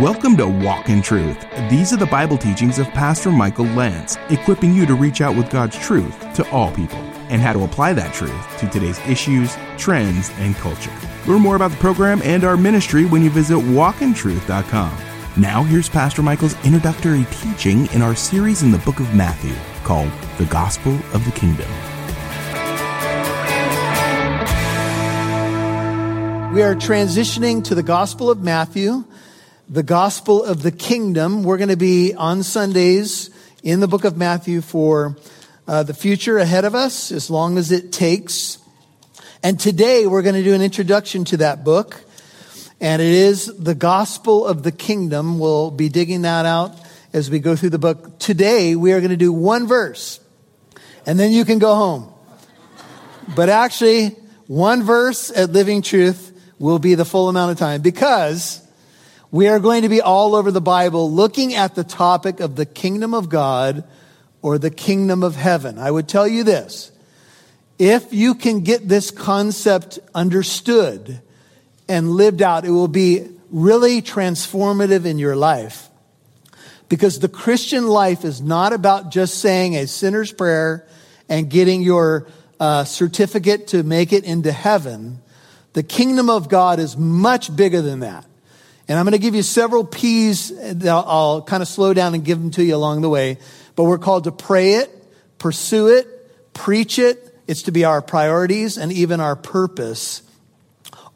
Welcome to Walk in Truth. These are the Bible teachings of Pastor Michael Lantz, equipping you to reach out with God's truth to all people and how to apply that truth to today's issues, trends, and culture. Learn more about the program and our ministry when you visit walkintruth.com. Now, here's Pastor Michael's introductory teaching in our series in the book of Matthew called The Gospel of the Kingdom. We are transitioning to the Gospel of Matthew the gospel of the kingdom. We're going to be on Sundays in the book of Matthew for uh, the future ahead of us, as long as it takes. And today we're going to do an introduction to that book. And it is the gospel of the kingdom. We'll be digging that out as we go through the book. Today we are going to do one verse and then you can go home. But actually, one verse at Living Truth will be the full amount of time because we are going to be all over the Bible looking at the topic of the kingdom of God or the kingdom of heaven. I would tell you this. If you can get this concept understood and lived out, it will be really transformative in your life. Because the Christian life is not about just saying a sinner's prayer and getting your uh, certificate to make it into heaven. The kingdom of God is much bigger than that. And I'm going to give you several P's that I'll, kind of slow down and give them to you along the way. But we're called to pray it, pursue it, preach it. It's to be our priorities and even our purpose.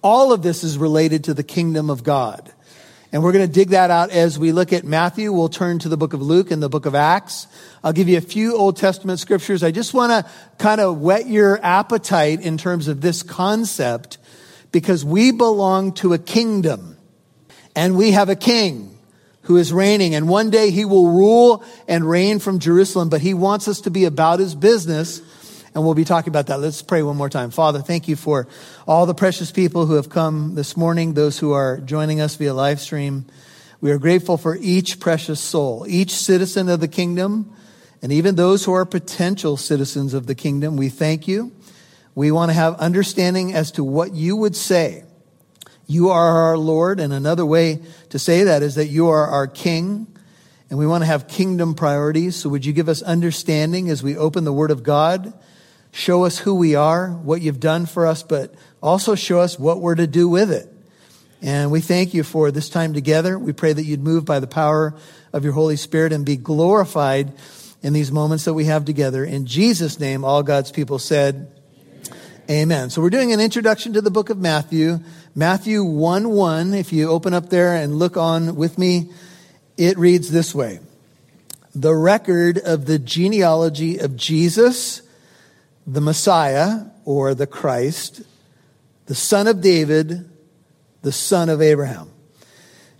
All of this is related to the kingdom of God. And we're going to dig that out as we look at Matthew. We'll turn to the book of Luke and the book of Acts. I'll give you a few Old Testament scriptures. I just want to kind of whet your appetite in terms of this concept because we belong to a kingdom. And we have a king who is reigning. And one day he will rule and reign from Jerusalem, but he wants us to be about his business. And we'll be talking about that. Let's pray one more time. Father, thank you for all the precious people who have come this morning, those who are joining us via live stream. We are grateful for each precious soul, each citizen of the kingdom, and even those who are potential citizens of the kingdom. We thank you. We want to have understanding as to what you would say you are our Lord. And another way to say that is that you are our King. And we want to have kingdom priorities. So would you give us understanding as we open the Word of God? Show us who we are, what you've done for us, but also show us what we're to do with it. And we thank you for this time together. We pray that you'd move by the power of your Holy Spirit and be glorified in these moments that we have together. In Jesus' name, all God's people said, Amen. So we're doing an introduction to the book of Matthew. Matthew 1 1, if you open up there and look on with me, it reads this way The record of the genealogy of Jesus, the Messiah, or the Christ, the son of David, the son of Abraham.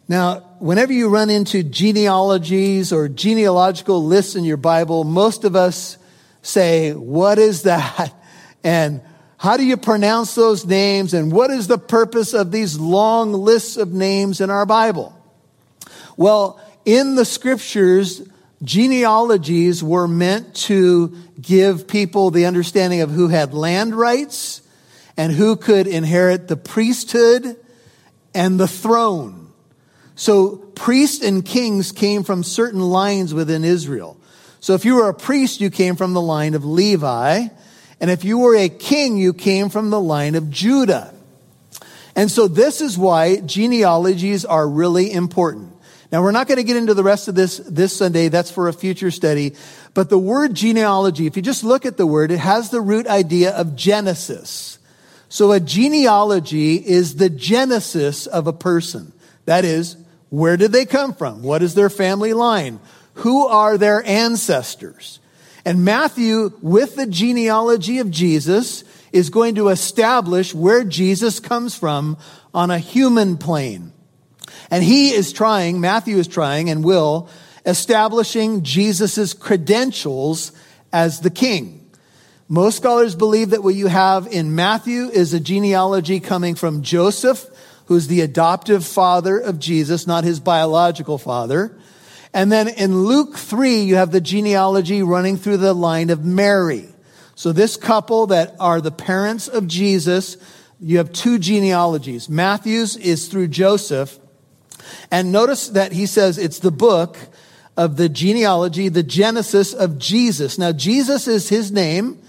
Now, whenever you run into genealogies or genealogical lists in your Bible, most of us say, What is that? And how do you pronounce those names? And what is the purpose of these long lists of names in our Bible? Well, in the scriptures, genealogies were meant to give people the understanding of who had land rights and who could inherit the priesthood and the throne. So priests and kings came from certain lines within Israel. So if you were a priest, you came from the line of Levi. And if you were a king, you came from the line of Judah. And so this is why genealogies are really important. Now we're not going to get into the rest of this this Sunday. That's for a future study. But the word genealogy, if you just look at the word, it has the root idea of Genesis. So a genealogy is the genesis of a person. That is, where did they come from? What is their family line? Who are their ancestors? And Matthew, with the genealogy of Jesus, is going to establish where Jesus comes from on a human plane. And he is trying, Matthew is trying and will, establishing Jesus' credentials as the king. Most scholars believe that what you have in Matthew is a genealogy coming from Joseph, who's the adoptive father of Jesus, not his biological father. And then in Luke 3, you have the genealogy running through the line of Mary. So this couple that are the parents of Jesus, you have two genealogies. Matthew's is through Joseph, And notice that he says it's the book of the genealogy, the genesis of Jesus. Now, Jesus is his name.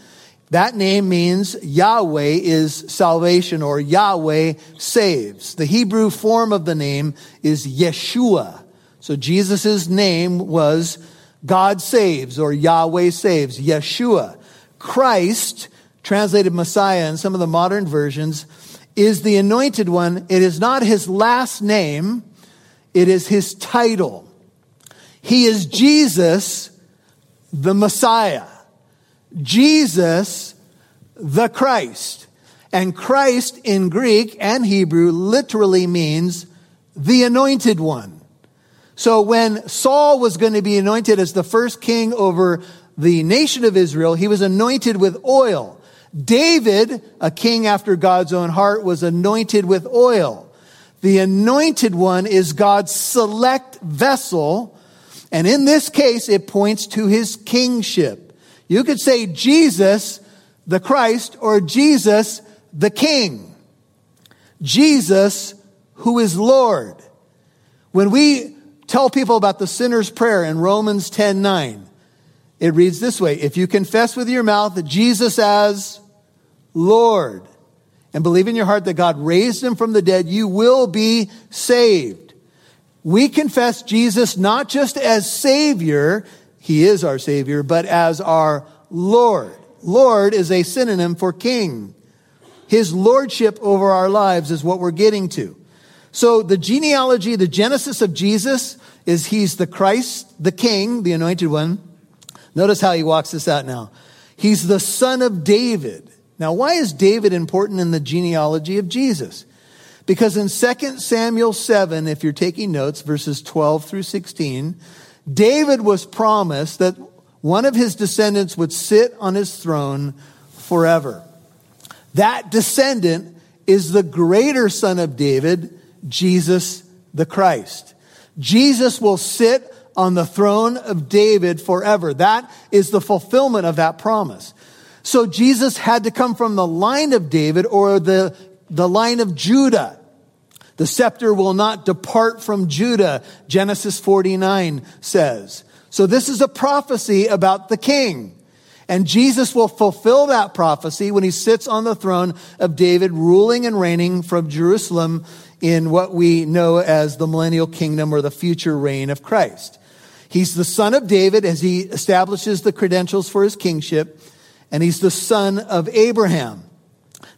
That name means Yahweh is salvation or Yahweh saves. The Hebrew form of the name is Yeshua. So Jesus' name was God saves or Yahweh saves, Yeshua. Christ, translated Messiah in some of the modern versions, is the anointed one. It is not his last name, it is his title. He is Jesus, the Messiah. Jesus the Christ. And Christ in Greek and Hebrew literally means the anointed one. So when Saul was going to be anointed as the first king over the nation of Israel, he was anointed with oil. David, a king after God's own heart, was anointed with oil. The anointed one is God's select vessel. And in this case, it points to his kingship. You could say Jesus, the Christ, or Jesus, the King. Jesus, who is Lord. When we tell people about the sinner's prayer in Romans 10 9, it reads this way If you confess with your mouth that Jesus as Lord and believe in your heart that God raised him from the dead, you will be saved. We confess Jesus not just as Savior, he is our Savior, but as our Lord. Lord is a synonym for King. His lordship over our lives is what we're getting to. So the genealogy, the genesis of Jesus is he's the Christ, the King, the anointed one. Notice how he walks this out now. He's the son of David. Now, why is David important in the genealogy of Jesus? Because in 2 Samuel 7, if you're taking notes, verses 12 through 16, David was promised that one of his descendants would sit on his throne forever. That descendant is the greater son of David, Jesus the Christ. Jesus will sit on the throne of David forever. That is the fulfillment of that promise. So Jesus had to come from the line of David or the, the line of Judah. The scepter will not depart from Judah, Genesis 49 says. So this is a prophecy about the king. And Jesus will fulfill that prophecy when he sits on the throne of David, ruling and reigning from Jerusalem in what we know as the millennial kingdom or the future reign of Christ. He's the son of David as he establishes the credentials for his kingship, and he's the son of Abraham.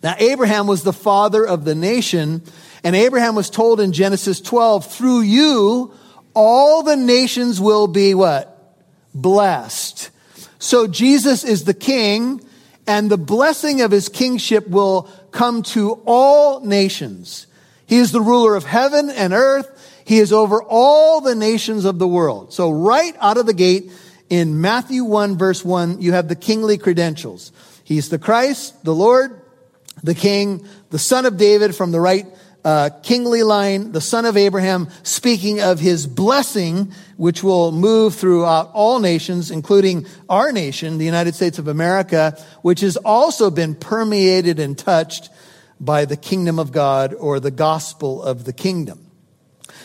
Now, Abraham was the father of the nation, and Abraham was told in Genesis 12, through you, all the nations will be what? Blessed. So Jesus is the king, and the blessing of his kingship will come to all nations. He is the ruler of heaven and earth. He is over all the nations of the world. So right out of the gate in Matthew 1 verse 1, you have the kingly credentials. He's the Christ, the Lord, the King, the Son of David from the right uh, kingly line, the son of Abraham, speaking of his blessing, which will move throughout all nations, including our nation, the United States of America, which has also been permeated and touched by the kingdom of God or the gospel of the kingdom.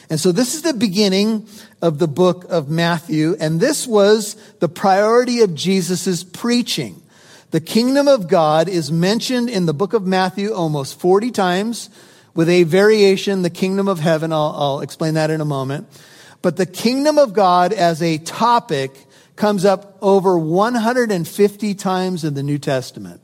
And so this is the beginning of the book of Matthew, and this was the priority of Jesus' preaching. The kingdom of God is mentioned in the book of Matthew almost 40 times with a variation, the kingdom of heaven. I'll, I'll explain that in a moment. But the kingdom of God as a topic comes up over 150 times in the New Testament.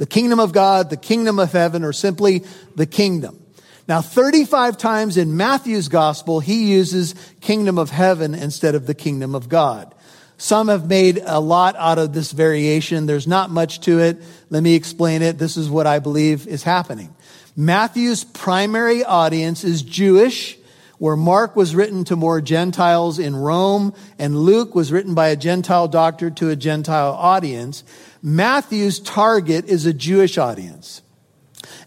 The kingdom of God, the kingdom of heaven, or simply the kingdom. Now, 35 times in Matthew's gospel, he uses kingdom of heaven instead of the kingdom of God. Some have made a lot out of this variation. There's not much to it. Let me explain it. This is what I believe is happening. Matthew's primary audience is Jewish, where Mark was written to more Gentiles in Rome, and Luke was written by a Gentile doctor to a Gentile audience. Matthew's target is a Jewish audience.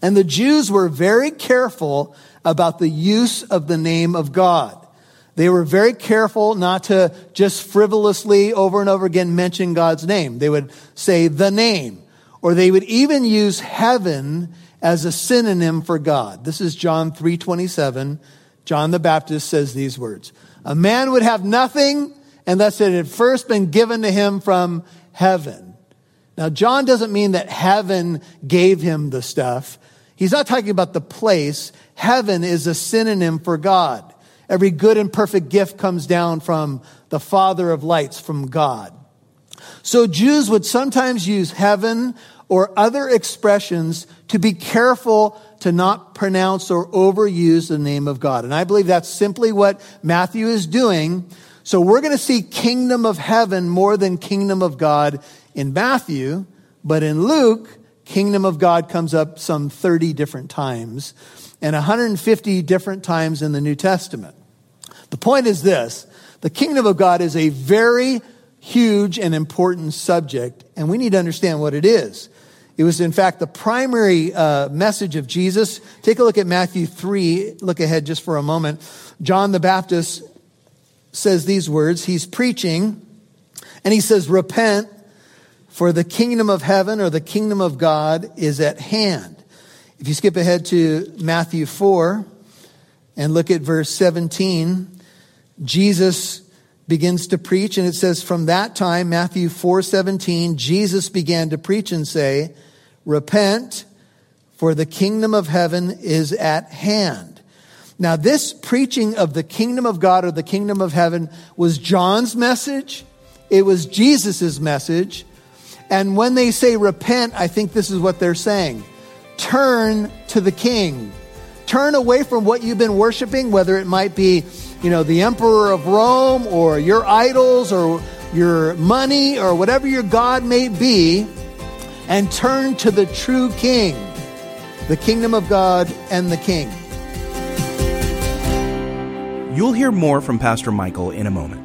And the Jews were very careful about the use of the name of God. They were very careful not to just frivolously over and over again mention God's name. They would say the name, or they would even use heaven as a synonym for God. This is John 3:27 John the Baptist says these words A man would have nothing unless it had first been given to him from heaven. Now, John doesn't mean that heaven gave him the stuff. He's not talking about the place. Heaven is a synonym for God. Every good and perfect gift comes down from the Father of lights, from God. So Jews would sometimes use heaven or other expressions to be careful to not pronounce or overuse the name of God. And I believe that's simply what Matthew is doing. So we're going to see kingdom of heaven more than kingdom of God in Matthew, but in Luke, kingdom of God comes up some 30 different times and 150 different times in the New Testament. The point is this the kingdom of God is a very huge and important subject, and we need to understand what it is. It was, in fact, the primary uh, message of Jesus. Take a look at Matthew 3. Look ahead just for a moment. John the Baptist says these words. He's preaching, and he says, Repent, for the kingdom of heaven or the kingdom of God is at hand. If you skip ahead to Matthew 4 and look at verse 17, Jesus begins to preach and it says from that time Matthew 4:17 Jesus began to preach and say repent for the kingdom of heaven is at hand. Now this preaching of the kingdom of God or the kingdom of heaven was John's message. It was Jesus' message. And when they say repent, I think this is what they're saying. Turn to the king. Turn away from what you've been worshiping, whether it might be, you know, the emperor of Rome or your idols or your money or whatever your God may be, and turn to the true king, the kingdom of God and the king. You'll hear more from Pastor Michael in a moment.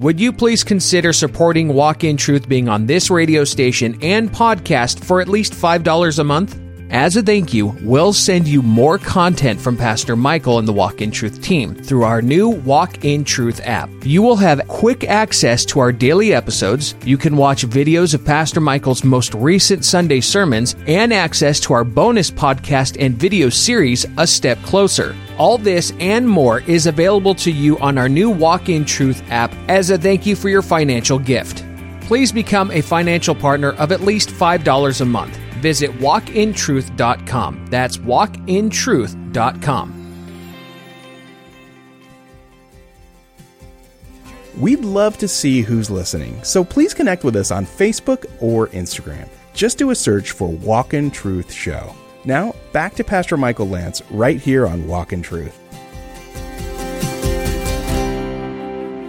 Would you please consider supporting Walk in Truth being on this radio station and podcast for at least $5 a month? As a thank you, we'll send you more content from Pastor Michael and the Walk in Truth team through our new Walk in Truth app. You will have quick access to our daily episodes. You can watch videos of Pastor Michael's most recent Sunday sermons and access to our bonus podcast and video series, A Step Closer. All this and more is available to you on our new Walk in Truth app as a thank you for your financial gift. Please become a financial partner of at least $5 a month visit walkintruth.com. That's walkintruth.com. We'd love to see who's listening, so please connect with us on Facebook or Instagram. Just do a search for Walk in Truth Show. Now, back to Pastor Michael Lantz right here on Walk in Truth.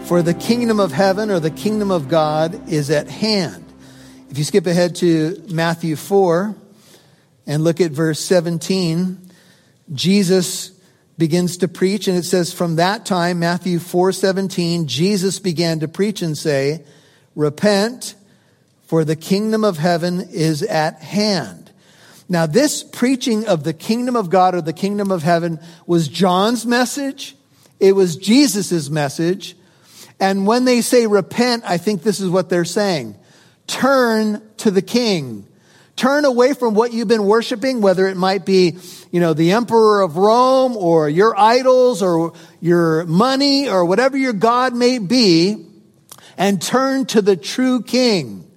For the kingdom of heaven or the kingdom of God is at hand. If you skip ahead to Matthew 4 and look at verse 17, Jesus begins to preach and it says from that time Matthew 4:17 Jesus began to preach and say repent for the kingdom of heaven is at hand. Now this preaching of the kingdom of God or the kingdom of heaven was John's message. It was Jesus' message. And when they say repent, I think this is what they're saying turn to the king. Turn away from what you've been worshiping, whether it might be, you know, the emperor of Rome or your idols or your money or whatever your God may be, and turn to the true king,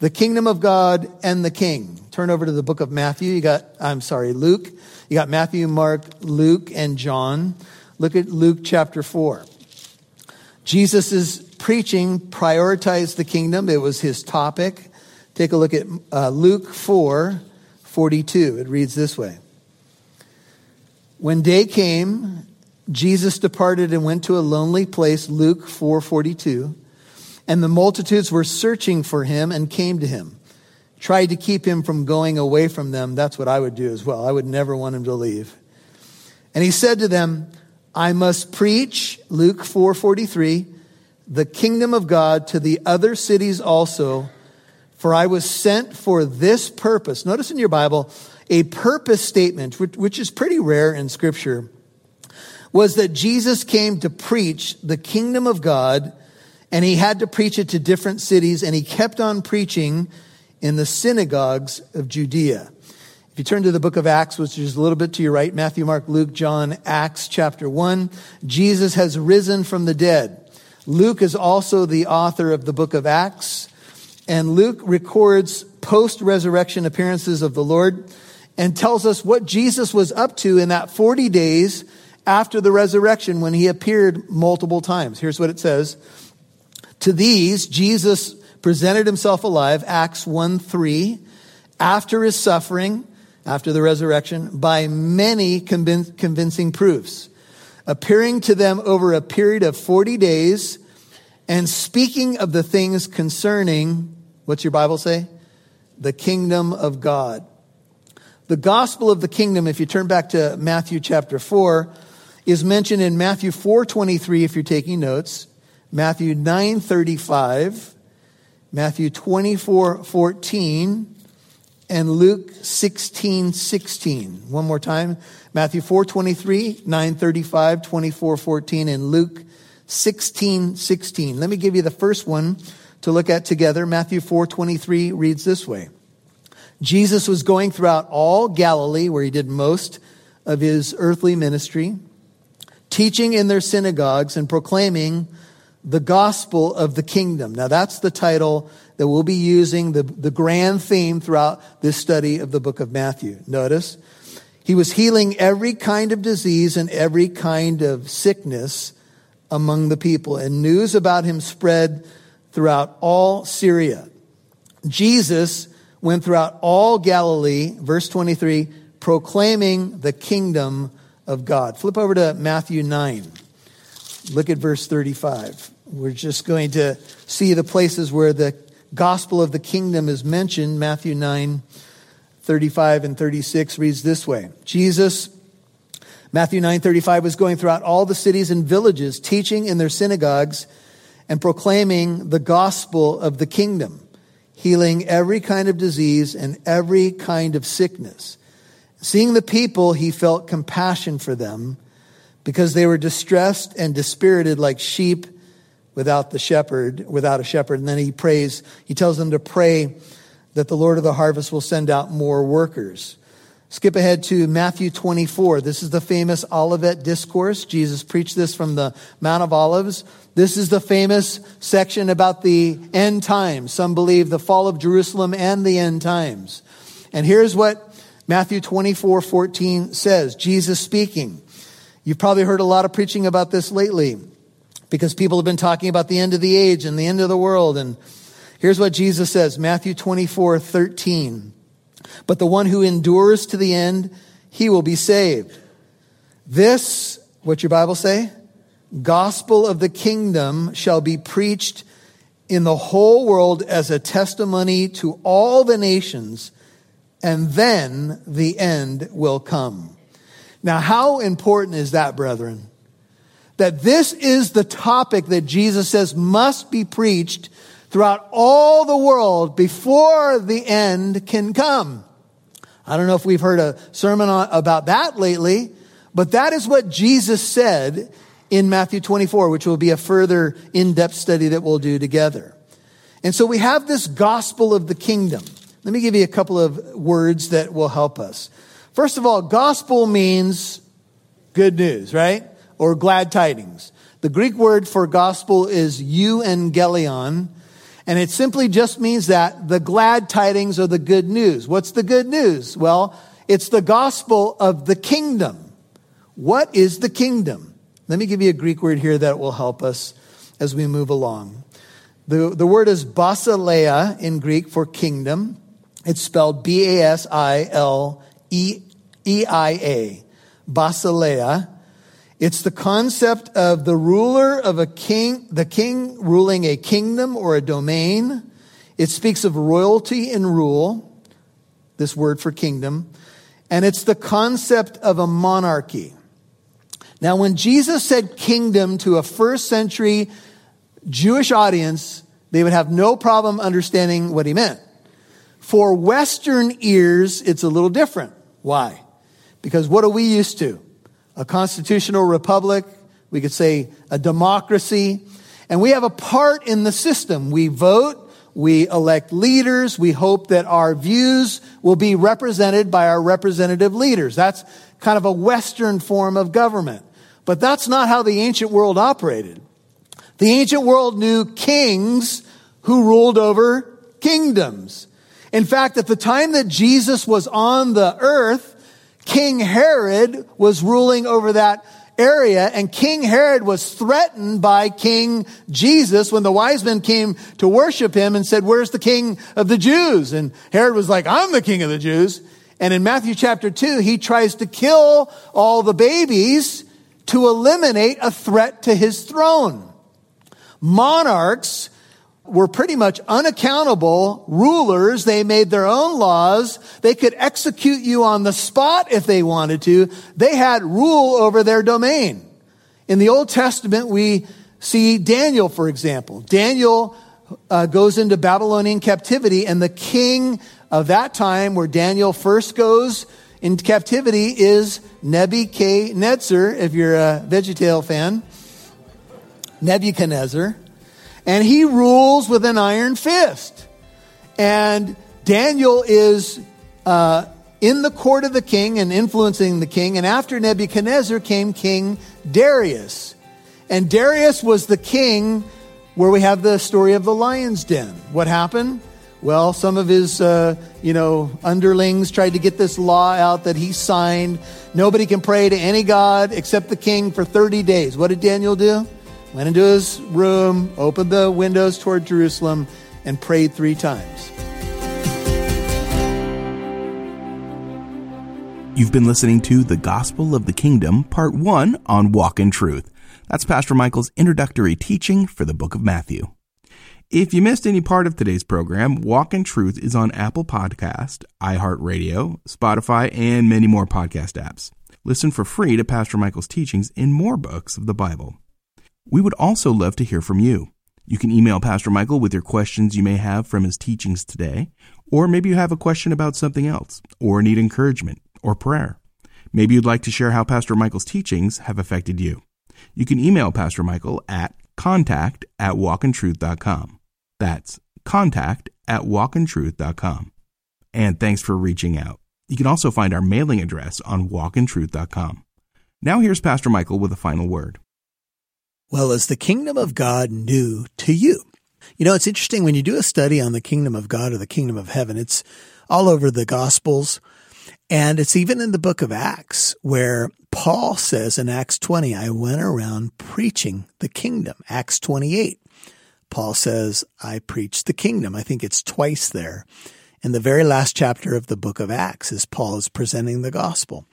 the kingdom of God and the king. Turn over to the book of Matthew. You got, I'm sorry, Luke. You got Matthew, Mark, Luke, and John. Look at Luke chapter 4. Jesus preaching prioritized the kingdom. It was his topic. Take a look at uh, Luke 4 42. It reads this way When day came, Jesus departed and went to a lonely place, Luke 4 42. And the multitudes were searching for him and came to him. Tried to keep him from going away from them. That's what I would do as well. I would never want him to leave. And he said to them, I must preach, Luke 4:43, the kingdom of God to the other cities also, for I was sent for this purpose. Notice in your Bible, a purpose statement, which is pretty rare in Scripture, was that Jesus came to preach the kingdom of God, and he had to preach it to different cities, and he kept on preaching in the synagogues of Judea. If you turn to the book of Acts, which is a little bit to your right, Matthew, Mark, Luke, John, Acts chapter 1, Jesus has risen from the dead. Luke is also the author of the book of Acts, and Luke records post resurrection appearances of the Lord and tells us what Jesus was up to in that 40 days after the resurrection when he appeared multiple times. Here's what it says. To these, Jesus presented himself alive, Acts 1 3, after his suffering after the resurrection by many convin- convincing proofs, appearing to them over a period of 40 days and speaking of the things concerning, what's your Bible say? The kingdom of God. The gospel of the kingdom, if you turn back to Matthew chapter 4, is mentioned in Matthew 4:23 if you're taking notes, Matthew 9:35, Matthew 24:14, and Luke 16, 16. One more time. Matthew 4, 23, 9, 35, 24, 14, and Luke 16, 16. Let me give you the first one to look at together. Matthew 4, 23 reads this way. Jesus was going throughout all Galilee, where he did most of his earthly ministry, teaching in their synagogues and proclaiming the gospel of the kingdom. Now that's the title that we'll be using, the, the grand theme throughout this study of the book of Matthew. Notice, he was healing every kind of disease and every kind of sickness among the people, and news about him spread throughout all Syria. Jesus went throughout all Galilee, verse 23, proclaiming the kingdom of God. Flip over to Matthew 9. Look at verse 35. We're just going to see the places where the gospel of the kingdom is mentioned, Matthew 9, 35 and 36 reads this way. Jesus, Matthew 9, 35 was going throughout all the cities and villages, teaching in their synagogues and proclaiming the gospel of the kingdom, healing every kind of disease and every kind of sickness. Seeing the people, he felt compassion for them because they were distressed and dispirited like sheep without the shepherd, without a shepherd. And then he prays, he tells them to pray that the Lord of the harvest will send out more workers. Skip ahead to Matthew 24. This is the famous Olivet Discourse. Jesus preached this from the Mount of Olives. This is the famous section about the end times. Some believe the fall of Jerusalem and the end times. And here's what Matthew 24, 14 says. Jesus speaking. You've probably heard a lot of preaching about this lately because people have been talking about the end of the age and the end of the world. And here's what Jesus says Matthew 24, 13. But the one who endures to the end, he will be saved. This, what your Bible say? Gospel of the kingdom shall be preached in the whole world as a testimony to all the nations, and then the end will come. Now, how important is that, brethren? that this is the topic that Jesus says must be preached throughout all the world before the end can come. I don't know if we've heard a sermon about that lately, but that is what Jesus said in Matthew 24, which will be a further in-depth study that we'll do together. And so we have this gospel of the kingdom. Let me give you a couple of words that will help us. First of all, gospel means good news, right? or glad tidings. The Greek word for gospel is euangelion, and it simply just means that the glad tidings or the good news. What's the good news? Well, it's the gospel of the kingdom. What is the kingdom? Let me give you a Greek word here that will help us as we move along. The, the word is basileia in Greek for kingdom. It's spelled B A S I L E I A. Basileia. It's the concept of the ruler of a king, the king ruling a kingdom or a domain. It speaks of royalty and rule, this word for kingdom. And it's the concept of a monarchy. Now, when Jesus said kingdom to a first century Jewish audience, they would have no problem understanding what he meant. For Western ears, it's a little different. Why? Because what are we used to? a constitutional republic, we could say a democracy, and we have a part in the system. We vote, We elect leaders. We hope that our views will be represented by our representative leaders. That's kind of a Western form of government. But that's not how the ancient world operated. The ancient world knew kings who ruled over kingdoms. In fact, at the time that Jesus was on the earth, King Herod was ruling over that area and King Herod was threatened by King Jesus when the wise men came to worship him and said, where's the king of the Jews? And Herod was like, I'm the king of the Jews. And in Matthew chapter two, he tries to kill all the babies to eliminate a threat to his throne. Monarchs were pretty much unaccountable rulers. They made their own laws. They could execute you on the spot if they wanted to. They had rule over their domain. In the Old Testament, we see Daniel, for example. Daniel uh, goes into Babylonian captivity, and the king of that time, where Daniel first goes in captivity, is Nebuchadnezzar, if you're a VeggieTale fan. Nebuchadnezzar and he rules with an iron fist. And Daniel is uh, in the court of the king and influencing the king. And after Nebuchadnezzar came King Darius. And Darius was the king where we have the story of the lion's den. What happened? Well, some of his, uh, you know, underlings tried to get this law out that he signed. Nobody can pray to any God except the king for 30 days. What did Daniel do? Went into his room, opened the windows toward Jerusalem, and prayed three times. You've been listening to The Gospel of the Kingdom, Part 1 on Walk in Truth. That's Pastor Michael's introductory teaching for the book of Matthew. If you missed any part of today's program, Walk in Truth is on Apple Podcast, iHeartRadio, Spotify, and many more podcast apps. Listen for free to Pastor Michael's teachings in more books of the Bible. We would also love to hear from you. You can email Pastor Michael with your questions you may have from his teachings today, or maybe you have a question about something else, or need encouragement or prayer. Maybe you'd like to share how Pastor Michael's teachings have affected you. You can email Pastor Michael at contact at walkintruth.com. That's contact at walkintruth.com. And thanks for reaching out. You can also find our mailing address on walkintruth.com. Now here's Pastor Michael with a final word. Well, is the kingdom of God new to you? You know, it's interesting when you do a study on the kingdom of God or the kingdom of heaven, it's all over the gospels. And it's even in the book of Acts where Paul says in Acts 20, I went around preaching the kingdom. Acts 28, Paul says, I preached the kingdom. I think it's twice there. In the very last chapter of the book of Acts as Paul is presenting the gospel.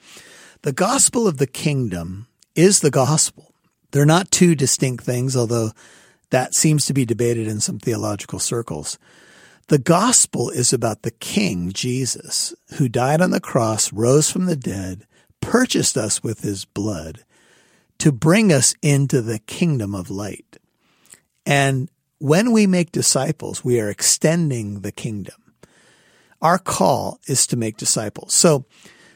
The gospel of the kingdom is the gospel. They're not two distinct things, although that seems to be debated in some theological circles. The gospel is about the King, Jesus, who died on the cross, rose from the dead, purchased us with his blood to bring us into the kingdom of light. And when we make disciples, we are extending the kingdom. Our call is to make disciples. So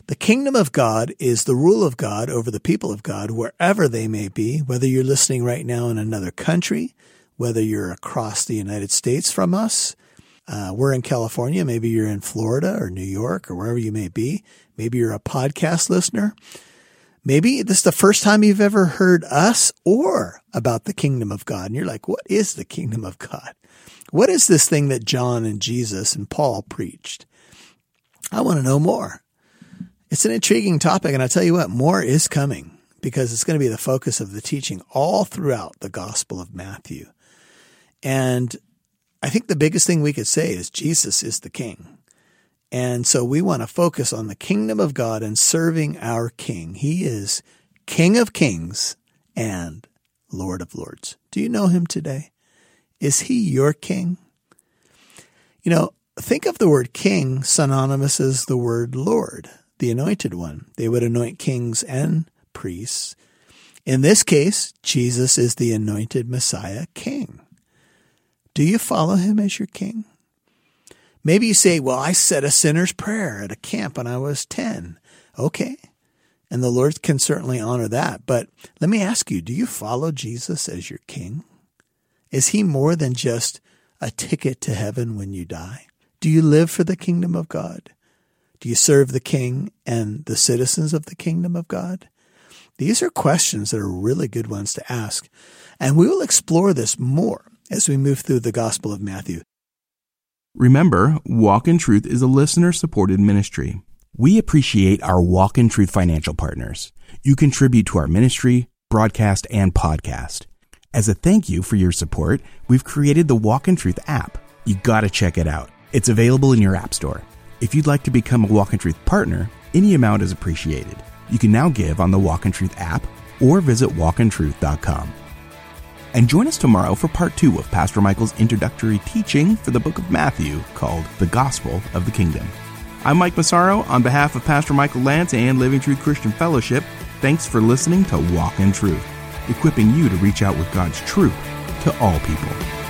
the kingdom of God is the rule of God over the people of God, wherever they may be, whether you're listening right now in another country, whether you're across the United States from us. Uh, we're in California. Maybe you're in Florida or New York or wherever you may be. Maybe you're a podcast listener. Maybe this is the first time you've ever heard us or about the kingdom of God. And you're like, what is the kingdom of God? What is this thing that John and Jesus and Paul preached? I want to know more. It's an intriguing topic, and I tell you what, more is coming because it's going to be the focus of the teaching all throughout the Gospel of Matthew. And I think the biggest thing we could say is Jesus is the King. And so we want to focus on the kingdom of God and serving our King. He is King of Kings and Lord of Lords. Do you know him today? Is he your King? You know, think of the word king synonymous as the word Lord the anointed one. They would anoint kings and priests. In this case, Jesus is the anointed Messiah king. Do you follow him as your king? Maybe you say, Well, I said a sinner's prayer at a camp when I was 10. Okay. And the Lord can certainly honor that. But let me ask you do you follow Jesus as your king? Is he more than just a ticket to heaven when you die? Do you live for the kingdom of God? Do you serve the king and the citizens of the kingdom of God? These are questions that are really good ones to ask. And we will explore this more as we move through the Gospel of Matthew. Remember, Walk in Truth is a listener supported ministry. We appreciate our Walk in Truth financial partners. You contribute to our ministry, broadcast, and podcast. As a thank you for your support, we've created the Walk in Truth app. You gotta check it out. It's available in your app store. If you'd like to become a Walk in Truth partner, any amount is appreciated. You can now give on the Walk in Truth app or visit walkintruth.com. And join us tomorrow for part two of Pastor Michael's introductory teaching for the book of Matthew called The Gospel of the Kingdom. I'm Mike Massaro on behalf of Pastor Michael Lantz and Living Truth Christian Fellowship. Thanks for listening to Walk in Truth, equipping you to reach out with God's truth to all people.